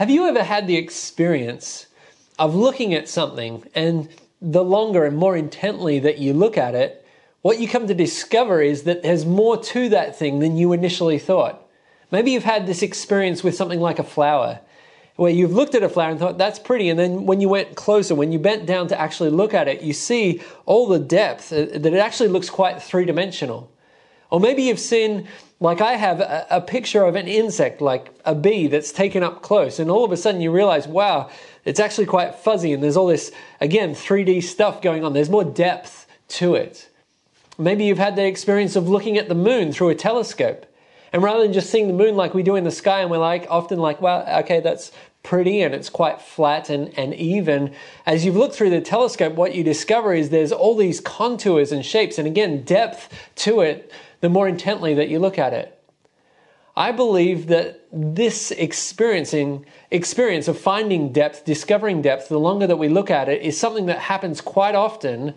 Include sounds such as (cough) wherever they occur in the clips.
Have you ever had the experience of looking at something and the longer and more intently that you look at it, what you come to discover is that there's more to that thing than you initially thought? Maybe you've had this experience with something like a flower where you've looked at a flower and thought that's pretty and then when you went closer when you bent down to actually look at it you see all the depth uh, that it actually looks quite three-dimensional or maybe you've seen like i have a, a, picture of an insect like a bee that's taken up close and all of a sudden you realize wow it's actually quite fuzzy and there's all this again 3d stuff going on. There's more depth to it. Maybe you've had the experience of looking at the moon through a telescope and rather than just seeing the moon like we do in the sky and we're like often like well okay that's pretty and it's quite flat and, and even. As you've looked through the telescope, what you discover is there's all these contours and shapes, and again, depth to it the more intently that you look at it. I believe that this experiencing experience of finding depth, discovering depth, the longer that we look at it, is something that happens quite often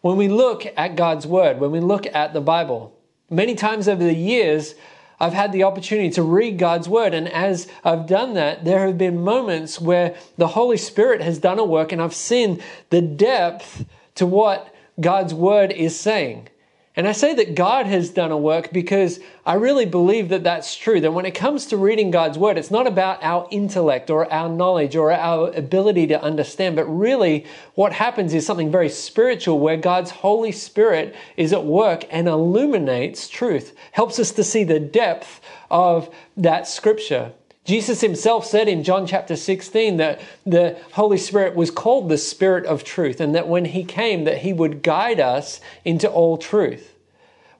when we look at God's Word, when we look at the Bible. Many times over the years, I've had the opportunity to read God's word. And as I've done that, there have been moments where the Holy Spirit has done a work and I've seen the depth to what God's word is saying. And I say that God has done a work because I really believe that that's true. That when it comes to reading God's Word, it's not about our intellect or our knowledge or our ability to understand, but really what happens is something very spiritual where God's Holy Spirit is at work and illuminates truth, helps us to see the depth of that scripture. Jesus himself said in John chapter 16 that the Holy Spirit was called the Spirit of truth and that when he came that he would guide us into all truth.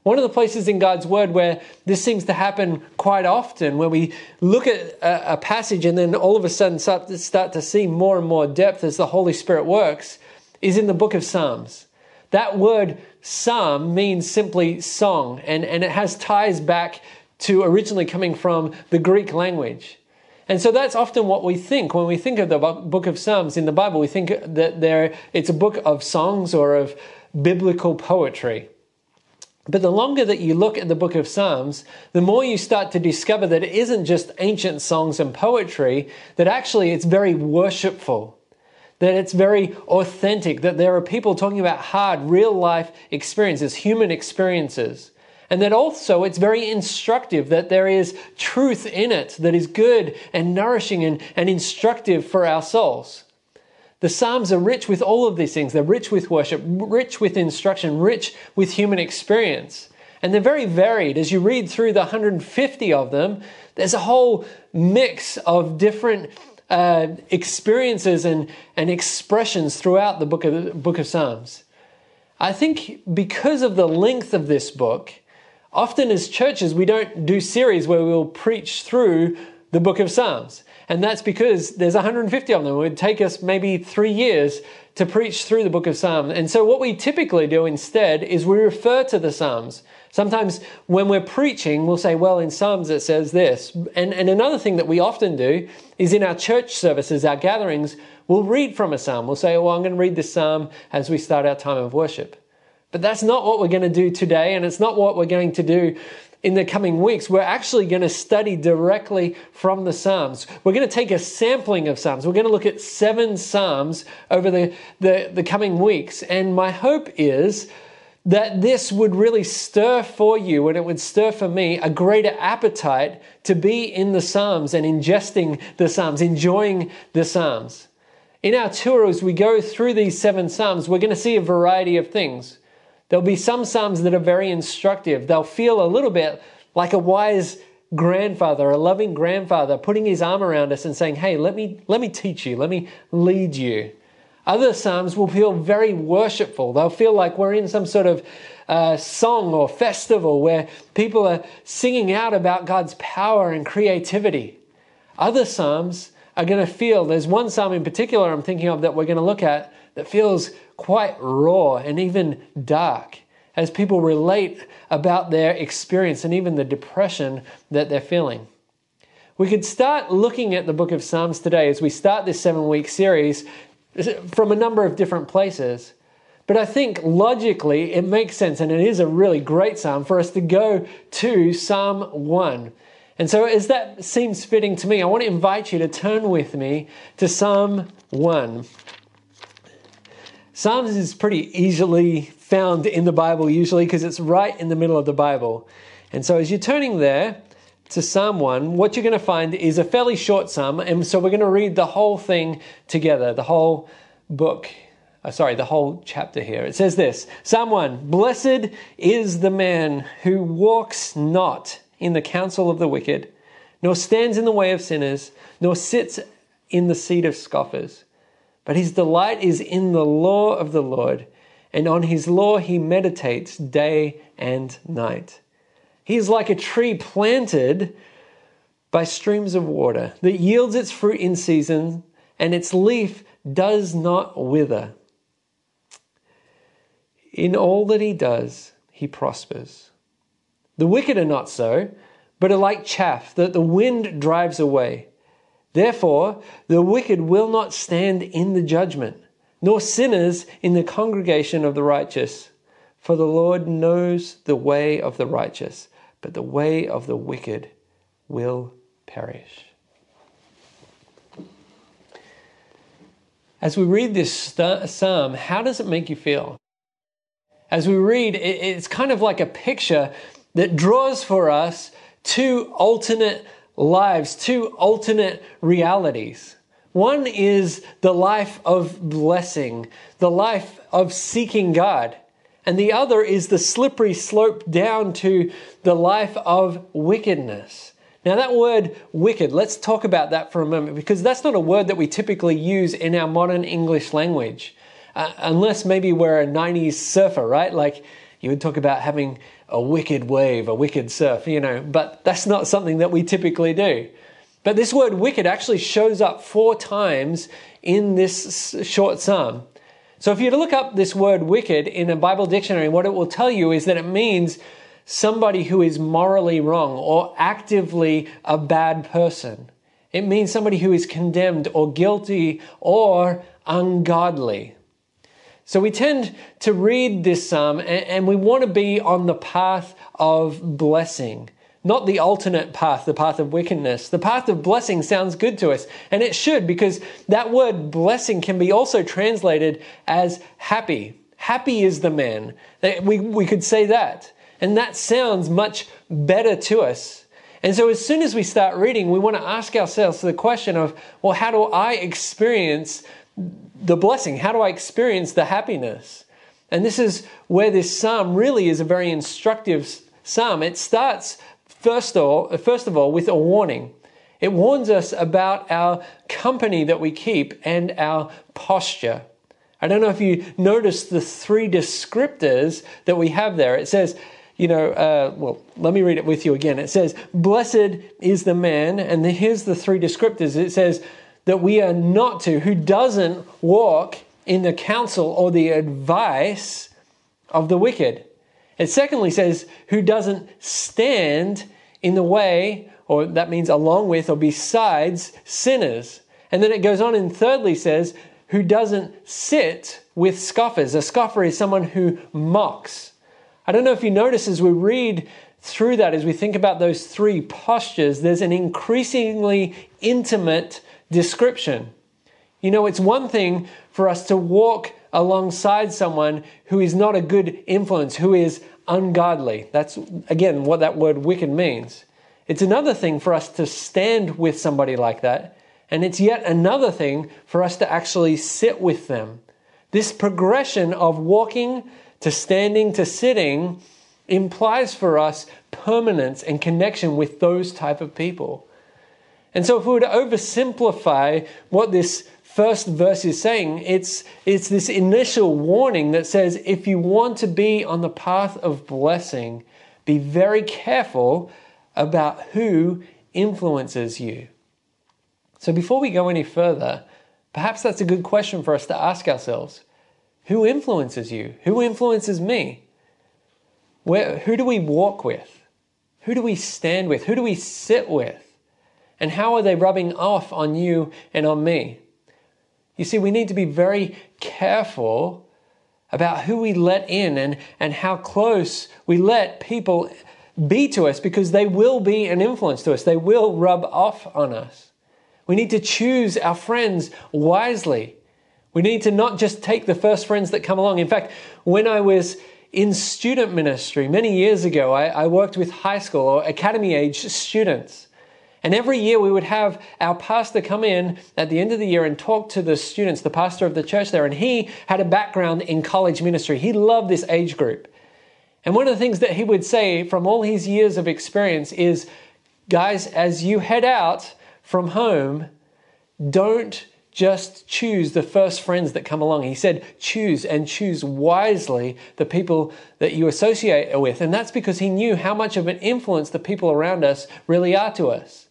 One of the places in God's Word where this seems to happen quite often, where we look at a, passage and then all of a sudden start to, start to see more and more depth as the Holy Spirit works, is in the book of Psalms. That word psalm means simply song, and, and it has ties back to originally coming from the Greek language. And so that's often what we think when we think of the book of Psalms in the Bible. We think that there it's a book of songs or of biblical poetry. But the longer that you look at the book of Psalms, the more you start to discover that it isn't just ancient songs and poetry, that actually it's very worshipful, that it's very authentic, that there are people talking about hard, real life experiences, human experiences. And that also it's very instructive, that there is truth in it that is good and nourishing and, and instructive for our souls. The Psalms are rich with all of these things. They're rich with worship, rich with instruction, rich with human experience. And they're very varied. As you read through the 150 of them, there's a whole mix of different uh, experiences and, and expressions throughout the book of, book of Psalms. I think because of the length of this book, Often, as churches, we don't do series where we'll preach through the book of Psalms. And that's because there's 150 of them. It would take us maybe three years to preach through the book of Psalms. And so, what we typically do instead is we refer to the Psalms. Sometimes, when we're preaching, we'll say, Well, in Psalms it says this. And, and another thing that we often do is in our church services, our gatherings, we'll read from a Psalm. We'll say, Well, I'm going to read this Psalm as we start our time of worship. But that's not what we're going to do today, and it's not what we're going to do in the coming weeks. We're actually going to study directly from the Psalms. We're going to take a sampling of Psalms. We're going to look at seven Psalms over the, the, the coming weeks. And my hope is that this would really stir for you and it would stir for me a greater appetite to be in the Psalms and ingesting the Psalms, enjoying the Psalms. In our tour, as we go through these seven Psalms, we're going to see a variety of things. There'll be some Psalms that are very instructive. They'll feel a little bit like a wise grandfather, a loving grandfather, putting his arm around us and saying, Hey, let me, let me teach you, let me lead you. Other Psalms will feel very worshipful. They'll feel like we're in some sort of uh, song or festival where people are singing out about God's power and creativity. Other Psalms are going to feel, there's one Psalm in particular I'm thinking of that we're going to look at that feels quite raw and even dark as people relate about their experience and even the depression that they're feeling. We could start looking at the book of Psalms today as we start this seven week series from a number of different places. But I think logically it makes sense, and it is a really great psalm for us to go to Psalm 1. And so, as that seems fitting to me, I want to invite you to turn with me to Psalm 1. Psalms is pretty easily found in the Bible, usually, because it's right in the middle of the Bible. And so, as you're turning there to Psalm 1, what you're going to find is a fairly short psalm. And so, we're going to read the whole thing together, the whole book. Uh, sorry, the whole chapter here. It says this Psalm 1 Blessed is the man who walks not in the counsel of the wicked, nor stands in the way of sinners, nor sits in the seat of scoffers. But his delight is in the law of the Lord, and on his law he meditates day and night. He is like a tree planted by streams of water that yields its fruit in season, and its leaf does not wither. In all that he does, he prospers. The wicked are not so, but are like chaff that the wind drives away. Therefore, the wicked will not stand in the judgment, nor sinners in the congregation of the righteous. For the Lord knows the way of the righteous, but the way of the wicked will perish. As we read this psalm, how does it make you feel? As we read, it's kind of like a picture that draws for us two alternate lives, two alternate realities. One is the life of blessing, the life of seeking God. And the other is the slippery slope down to the life of wickedness. Now, that word wicked, let's talk about that for a moment because that's not a word that we typically use in our modern English language. Uh, unless maybe we're a 90s surfer, right? Like you would talk about having a wicked wave, a wicked surf, you know, but that's not something that we typically do. But this word wicked actually shows up four times in this short psalm. So if you look up this word wicked in a Bible dictionary, what it will tell you is that it means somebody who is morally wrong or actively a bad person. It means somebody who is condemned or guilty or ungodly. So we tend to read this psalm and, we want to be on the path of blessing, not the alternate path, the path of wickedness. The path of blessing sounds good to us, and it should because that word blessing can be also translated as happy. Happy is the man. Uh, we, we could say that. And that sounds much better to us. And so, as soon as we start reading, we want to ask ourselves the question of, well, how do I experience the blessing? How do I experience the happiness? And this is where this psalm really is a very instructive psalm. It starts first of all, first of all with a warning. It warns us about our company that we keep and our posture. I don't know if you noticed the three descriptors that we have there. It says, you know, uh, well, let me read it with you again. It says, Blessed is the man, and here's the three descriptors. It says, that we are not to, who doesn't walk in the counsel or the advice of the wicked. It secondly says, who doesn't stand in the way, or that means along with or besides sinners. And then it goes on and thirdly says, who doesn't sit with scoffers. A scoffer is someone who mocks. I don't know if you notice as we read through that, as we think about those three postures, there's an increasingly intimate description. You know, it's one thing for us to walk alongside someone who is not a good influence, who is ungodly. That's, again, what that word wicked means. It's another thing for us to stand with somebody like that, and it's yet another thing for us to actually sit with them. This progression of walking to standing to sitting implies for us permanence and connection with those type of people. And so, if we were to oversimplify what this first verse is saying, it's, it's this initial warning that says if you want to be on the path of blessing, be very careful about who influences you. So, before we go any further, perhaps that's a good question for us to ask ourselves Who influences you? Who influences me? Where, who do we walk with? Who do we stand with? Who do we sit with? And how are they rubbing off on you and on me? You see, we need to be very careful about who we let in and, and how close we let people be to us because they will be an influence to us. They will rub off on us. We need to choose our friends wisely. We need to not just take the first friends that come along. In fact, when I was in student ministry many years ago, I, I worked with high school or academy age students. And every year we would have our pastor come in at the end of the year and talk to the students, the pastor of the church there. And he had a background in college ministry. He loved this age group. And one of the things that he would say from all his years of experience is guys, as you head out from home, don't just choose the first friends that come along. He said, choose and choose wisely the people that you associate with. And that's because he knew how much of an influence the people around us really are to us.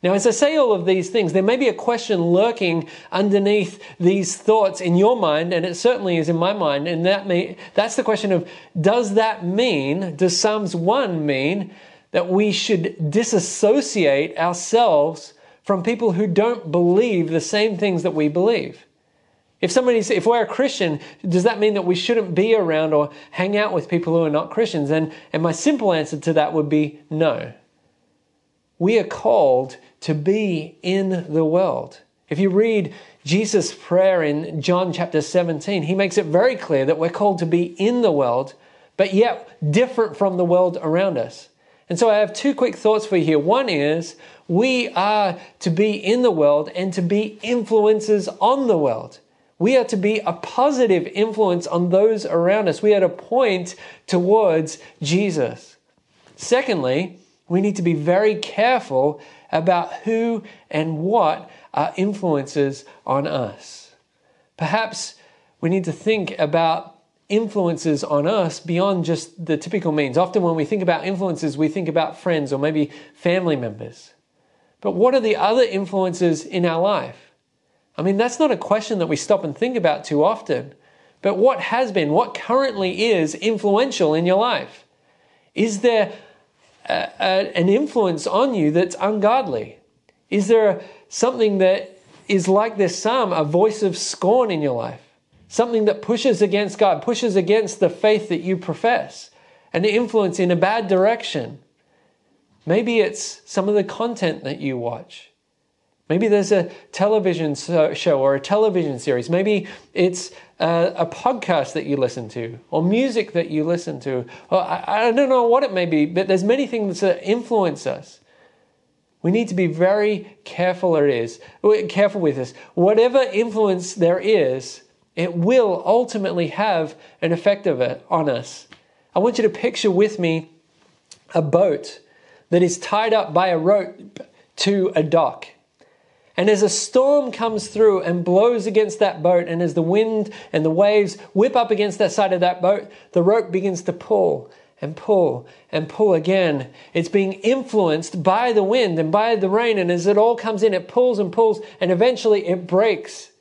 Now, as I say all of these things, there may be a question lurking underneath these thoughts in your mind, and it certainly is in my mind. And that may, that's the question of does that mean, does Psalms 1 mean that we should disassociate ourselves from people who don't believe the same things that we believe? If somebody's, if we're a Christian, does that mean that we shouldn't be around or hang out with people who are not Christians? And, and my simple answer to that would be no. We are called to be in the world. If you read Jesus' prayer in John chapter 17, he makes it very clear that we're called to be in the world, but yet different from the world around us. And so I have two quick thoughts for you here. One is we are to be in the world and to be influences on the world. We are to be a positive influence on those around us. We are to point towards Jesus. Secondly, we need to be very careful about who and what are influences on us. Perhaps we need to think about influences on us beyond just the typical means. Often, when we think about influences, we think about friends or maybe family members. But what are the other influences in our life? I mean, that's not a question that we stop and think about too often. But what has been, what currently is influential in your life? Is there a, a, an influence on you that's ungodly? Is there something that is like this psalm, a voice of scorn in your life? Something that pushes against God, pushes against the faith that you profess, an influence in a bad direction? Maybe it's some of the content that you watch. Maybe there's a television show or a television series. Maybe it's a, a podcast that you listen to or music that you listen to. Or I, I don't know what it may be, but there's many things that influence us. We need to be very careful it is, careful with this. Whatever influence there is, it will ultimately have an effect of it on us. I want you to picture with me a boat that is tied up by a rope to a dock. And as a storm comes through and blows against that boat, and as the wind and the waves whip up against that side of that boat, the rope begins to pull and pull and pull again. It's being influenced by the wind and by the rain. And as it all comes in, it pulls and pulls, and eventually it breaks.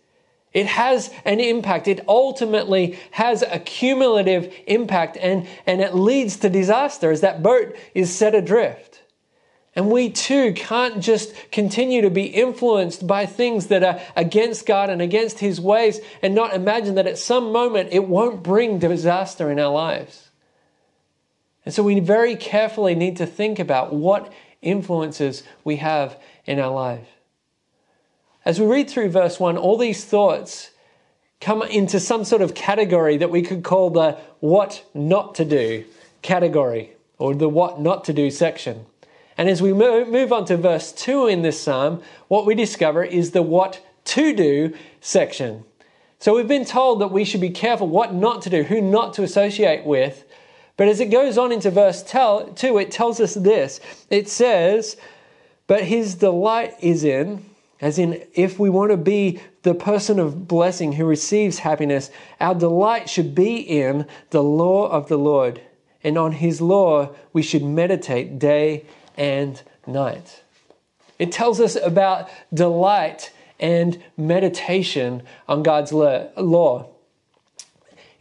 It has an impact. It ultimately has a cumulative impact, and, and it leads to disaster as that boat is set adrift. And we too can't just continue to be influenced by things that are against God and against His ways and not imagine that at some moment it won't bring disaster in our lives. And so we very carefully need to think about what influences we have in our life. As we read through verse 1, all these thoughts come into some sort of category that we could call the what not to do category or the what not to do section. And as we move on to verse 2 in this psalm, what we discover is the what to do section. So we've been told that we should be careful what not to do, who not to associate with. But as it goes on into verse 2, it tells us this it says, But his delight is in, as in, if we want to be the person of blessing who receives happiness, our delight should be in the law of the Lord. And on his law we should meditate day and night. It tells us about delight and meditation on God's law.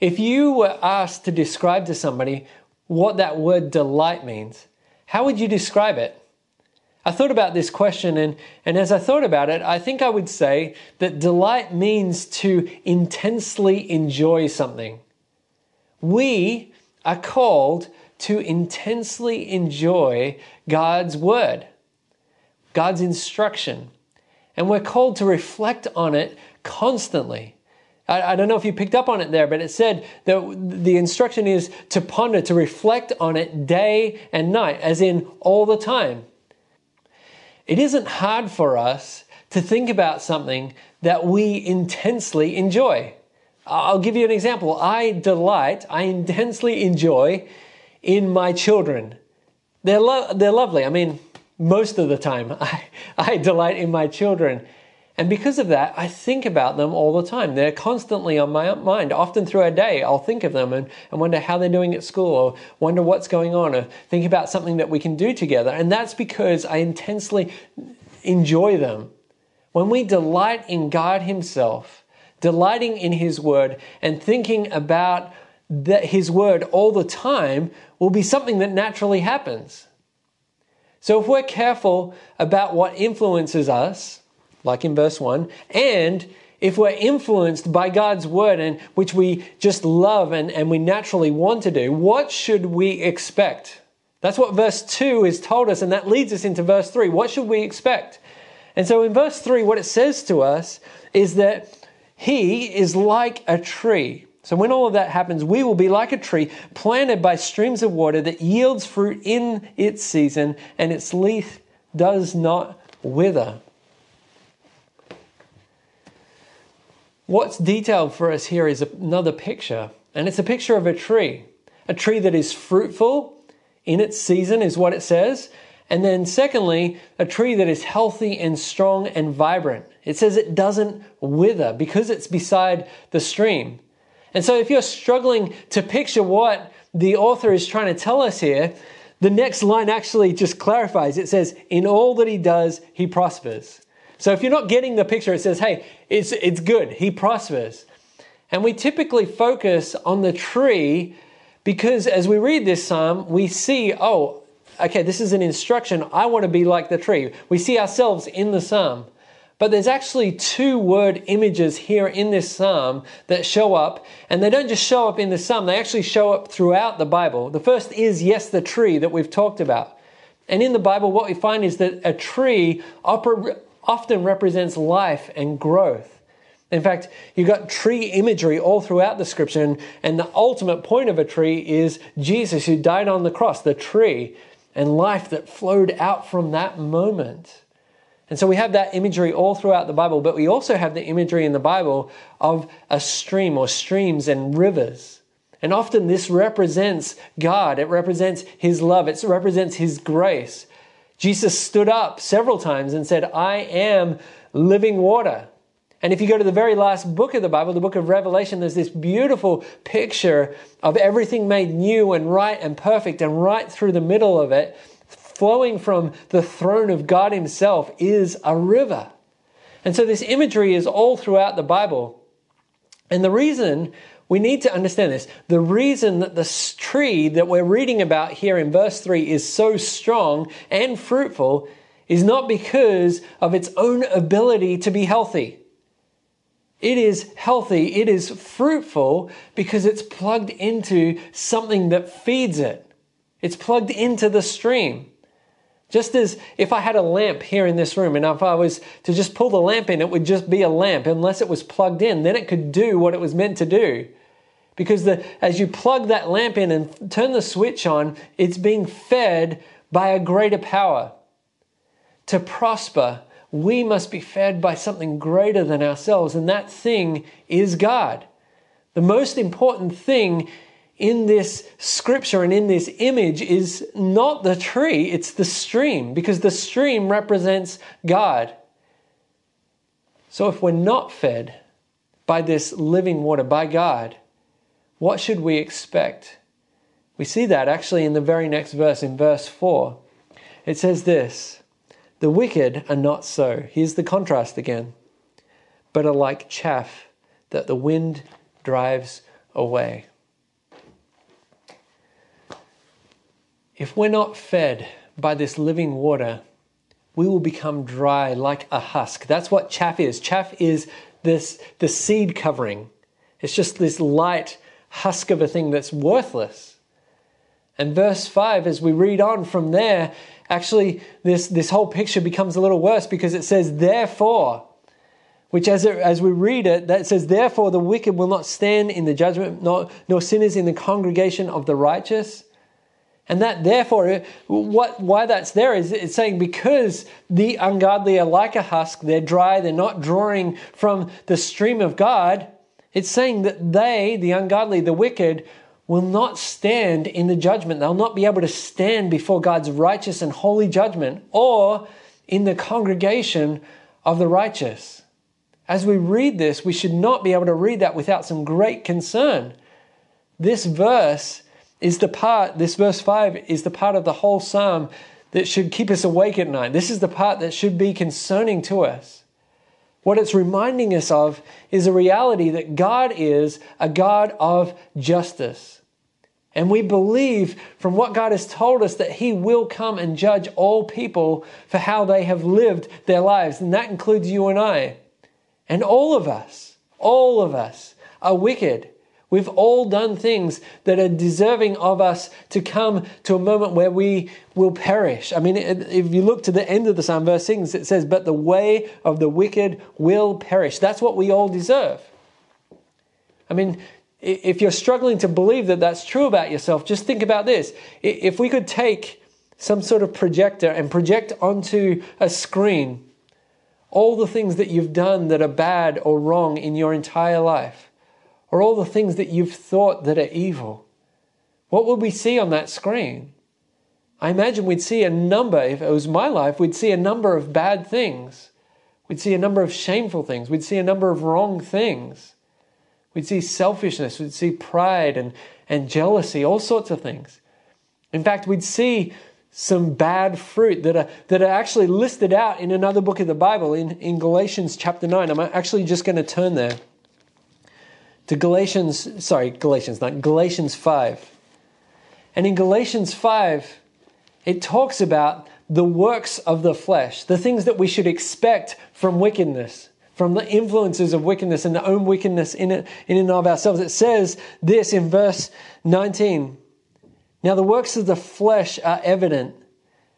If you were asked to describe to somebody what that word delight means, how would you describe it? I thought about this question, and, and as I thought about it, I think I would say that delight means to intensely enjoy something. We are called to intensely enjoy God's word, God's instruction. And we're called to reflect on it constantly. I, I, don't know if you picked up on it there, but it said that the instruction is to ponder, to reflect on it day and night, as in all the time. It isn't hard for us to think about something that we intensely enjoy. I'll give you an example. I delight, I intensely enjoy in my children. They're, lo- they're lovely. I mean, most of the time, (laughs) I, I delight in my children. And because of that, I think about them all the time. They're constantly on my mind. Often through a day, I'll think of them and, and wonder how they're doing at school or wonder what's going on or think about something that we can do together. And that's because I intensely enjoy them. When we delight in God Himself, delighting in His Word, and thinking about that His Word all the time will be something that naturally happens. So if we're careful about what influences us, like in verse 1, and if we're influenced by God's word and which we just love and, and we naturally want to do, what should we expect? That's what verse 2 has told us, and that leads us into verse 3. What should we expect? And so in verse 3, what it says to us is that he is like a tree. So when all of that happens, we will be like a tree planted by streams of water that yields fruit in its season, and its leaf does not wither. What's detailed for us here is another picture, and it's a picture of a tree. A tree that is fruitful in its season, is what it says. And then, secondly, a tree that is healthy and strong and vibrant. It says it doesn't wither because it's beside the stream. And so, if you're struggling to picture what the author is trying to tell us here, the next line actually just clarifies. It says, In all that he does, he prospers. So if you're not getting the picture, it says, hey, it's, it's good. He prospers. And we typically focus on the tree because as we read this psalm, we see, oh, okay, this is an instruction. I want to be like the tree. We see ourselves in the psalm. But there's actually two word images here in this psalm that show up, and they don't just show up in the psalm, they actually show up throughout the Bible. The first is, yes, the tree that we've talked about. And in the Bible, what we find is that a tree often represents life and growth. In fact, you've got tree imagery all throughout the scripture, and the ultimate point of a tree is Jesus who died on the cross, the tree, and life that flowed out from that moment. And so we have that imagery all throughout the Bible, but we also have the imagery in the Bible of a stream or streams and rivers. And often this represents God, it represents His love, it represents His grace. Jesus stood up several times and said, I am living water. And if you go to the very last book of the Bible, the book of Revelation, there's this beautiful picture of everything made new and right and perfect, and right through the middle of it, flowing from the throne of God Himself, is a river. And so this imagery is all throughout the Bible. And the reason we need to understand this. The reason that this tree that we're reading about here in verse 3 is so strong and fruitful is not because of its own ability to be healthy. It is healthy, it is fruitful because it's plugged into something that feeds it. It's plugged into the stream. Just as if I had a lamp here in this room and if I was to just pull the lamp in, it would just be a lamp unless it was plugged in. Then it could do what it was meant to do. Because the, as you plug that lamp in and turn the switch on, it's being fed by a greater power. To prosper, we must be fed by something greater than ourselves, and that thing is God. The most important thing in this scripture and in this image is not the tree, it's the stream, because the stream represents God. So if we're not fed by this living water, by God, what should we expect? We see that actually in the very next verse, in verse 4. It says this The wicked are not so. Here's the contrast again. But are like chaff that the wind drives away. If we're not fed by this living water, we will become dry like a husk. That's what chaff is. Chaff is this the seed covering. It's just this light husk of a thing that's worthless. And verse 5, as we read on from there, actually, this, this whole picture becomes a little worse because it says, Therefore, which as, it, as we read it, that says, Therefore the wicked will not stand in the judgment, nor, nor sinners in the congregation of the righteous. And that, therefore, what, why that's there is it's saying because the ungodly are like a husk, they're dry, they're not drawing from the stream of God. It's saying that they, the ungodly, the wicked, will not stand in the judgment. They'll not be able to stand before God's righteous and holy judgment or in the congregation of the righteous. As we read this, we should not be able to read that without some great concern. This verse is the part, this verse 5 is the part of the whole psalm that should keep us awake at night. This is the part that should be concerning to us. What it's reminding us of is a reality that God is a God of justice. And we believe from what God has told us that He will come and judge all people for how they have lived their lives. And that includes you and I. And all of us, all of us are wicked. We've all done things that are deserving of us to come to a moment where we will perish. I mean, if you look to the end of the psalm, verse 6, it says, But the way of the wicked will perish. That's what we all deserve. I mean, if you're struggling to believe that that's true about yourself, just think about this. If we could take some sort of projector and project onto a screen all the things that you've done that are bad or wrong in your entire life, or all the things that you've thought that are evil, what would we see on that screen? I imagine we'd see a number, if it was my life, we'd see a number of bad things. We'd see a number of shameful things. We'd see a number of wrong things. We'd see selfishness. We'd see pride and, and jealousy, all sorts of things. In fact, we'd see some bad fruit that are, that are actually listed out in another book of the Bible, in, in Galatians chapter 9. I'm actually just going to turn there to Galatians, sorry, Galatians, not Galatians 5. And in Galatians 5, it talks about the works of the flesh, the things that we should expect from wickedness, from the influences of wickedness and the own wickedness in, it, in and of ourselves. It says this in verse 19. Now, the works of the flesh are evident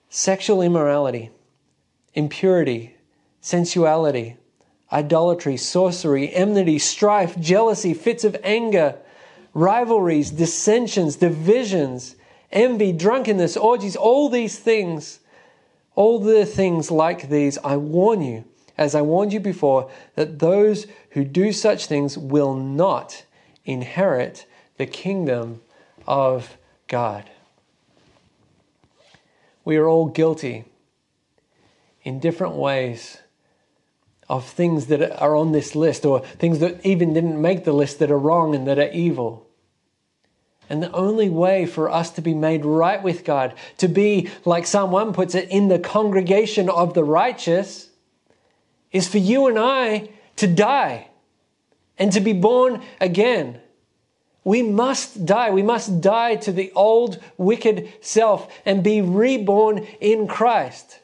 sexual immorality, impurity, sensuality, idolatry, sorcery, enmity, strife, jealousy, fits of anger, rivalries, dissensions, divisions, envy, drunkenness, orgies, all these things, all the things like these, I warn you, as I warned you before, that those who do such things will not inherit the kingdom of God. We are all guilty in different ways of things that are on this list or things that even didn't make the list that are wrong and that are evil. And the only way for us to be made right with God, to be, like Psalm 1 puts it, in the congregation of the righteous, is for you and I to die and to be born again. We must die. We must die to the old wicked self and be reborn in Christ.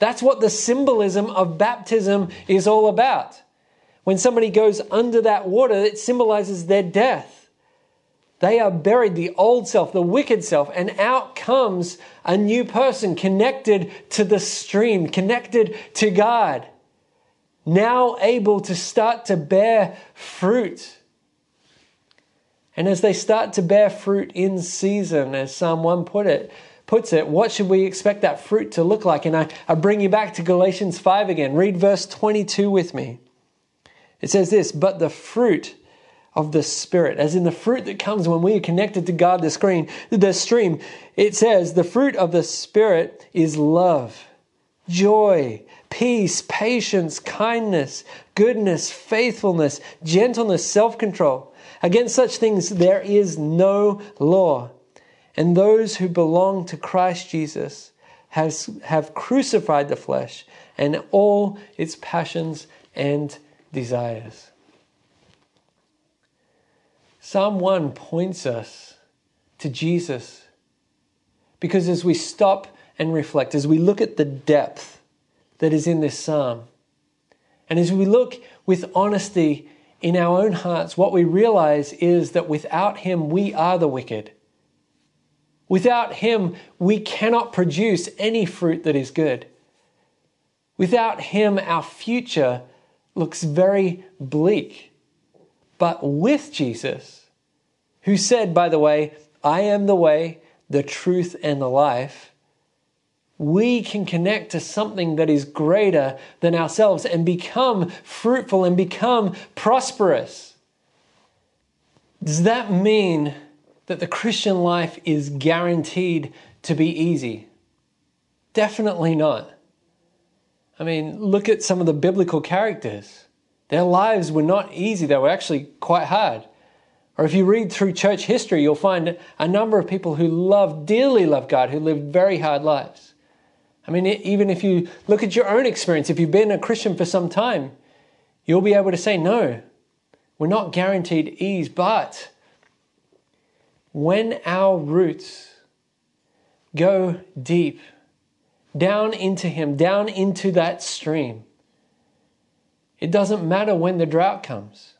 That's what the symbolism of baptism is all about. When somebody goes under that water, it symbolizes their death. They are buried, the old self, the wicked self, and out comes a new person connected to the stream, connected to God, now able to start to bear fruit. And as they start to bear fruit in season, as Psalm 1 put it, puts it, what should we expect that fruit to look like? And I, I bring you back to Galatians 5 again. Read verse 22 with me. It says this, but the fruit of the Spirit, as in the fruit that comes when we are connected to God, the screen, the stream, it says, the fruit of the Spirit is love, joy, peace, patience, kindness, goodness, faithfulness, gentleness, self control. Against such things there is no law. And those who belong to Christ Jesus has, have crucified the flesh and all its passions and desires. Psalm 1 points us to Jesus because as we stop and reflect, as we look at the depth that is in this psalm, and as we look with honesty in our own hearts, what we realize is that without Him, we are the wicked. Without Him, we cannot produce any fruit that is good. Without Him, our future looks very bleak. But with Jesus, who said, by the way, I am the way, the truth, and the life, we can connect to something that is greater than ourselves and become fruitful and become prosperous. Does that mean that the Christian life is guaranteed to be easy? Definitely not. I mean, look at some of the biblical characters. Their lives were not easy, they were actually quite hard. Or if you read through church history, you'll find a number of people who love, dearly love God, who lived very hard lives. I mean, even if you look at your own experience, if you've been a Christian for some time, you'll be able to say, no, we're not guaranteed ease, but when our roots go deep, down into Him, down into that stream, it doesn't matter when the drought comes.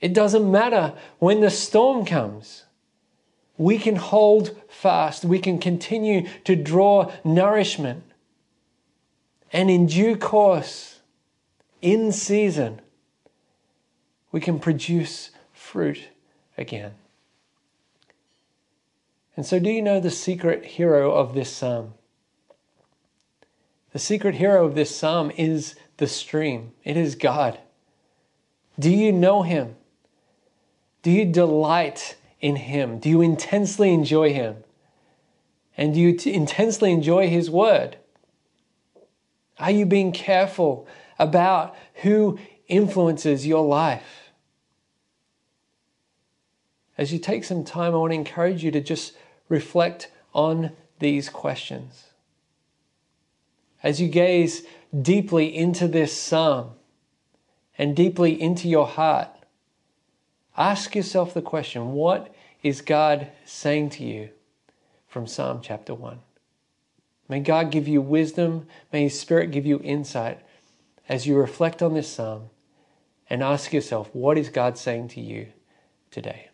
It doesn't matter when the storm comes we can hold fast. We can continue to draw nourishment. And in due course, in season, we can produce fruit again. And so, do you know the secret hero of this psalm? The secret hero of this psalm is the stream, it is God. Do you know Him? Do you delight in Him? Do you intensely enjoy Him? And do you t- intensely enjoy His Word? Are you being careful about who influences your life? As you take some time, I want to encourage you to just reflect on these questions. As you gaze deeply into this psalm and deeply into your heart, ask yourself the question what is God saying to you from Psalm chapter 1? May God give you wisdom. May His Spirit give you insight as you reflect on this psalm and ask yourself, what is God saying to you today?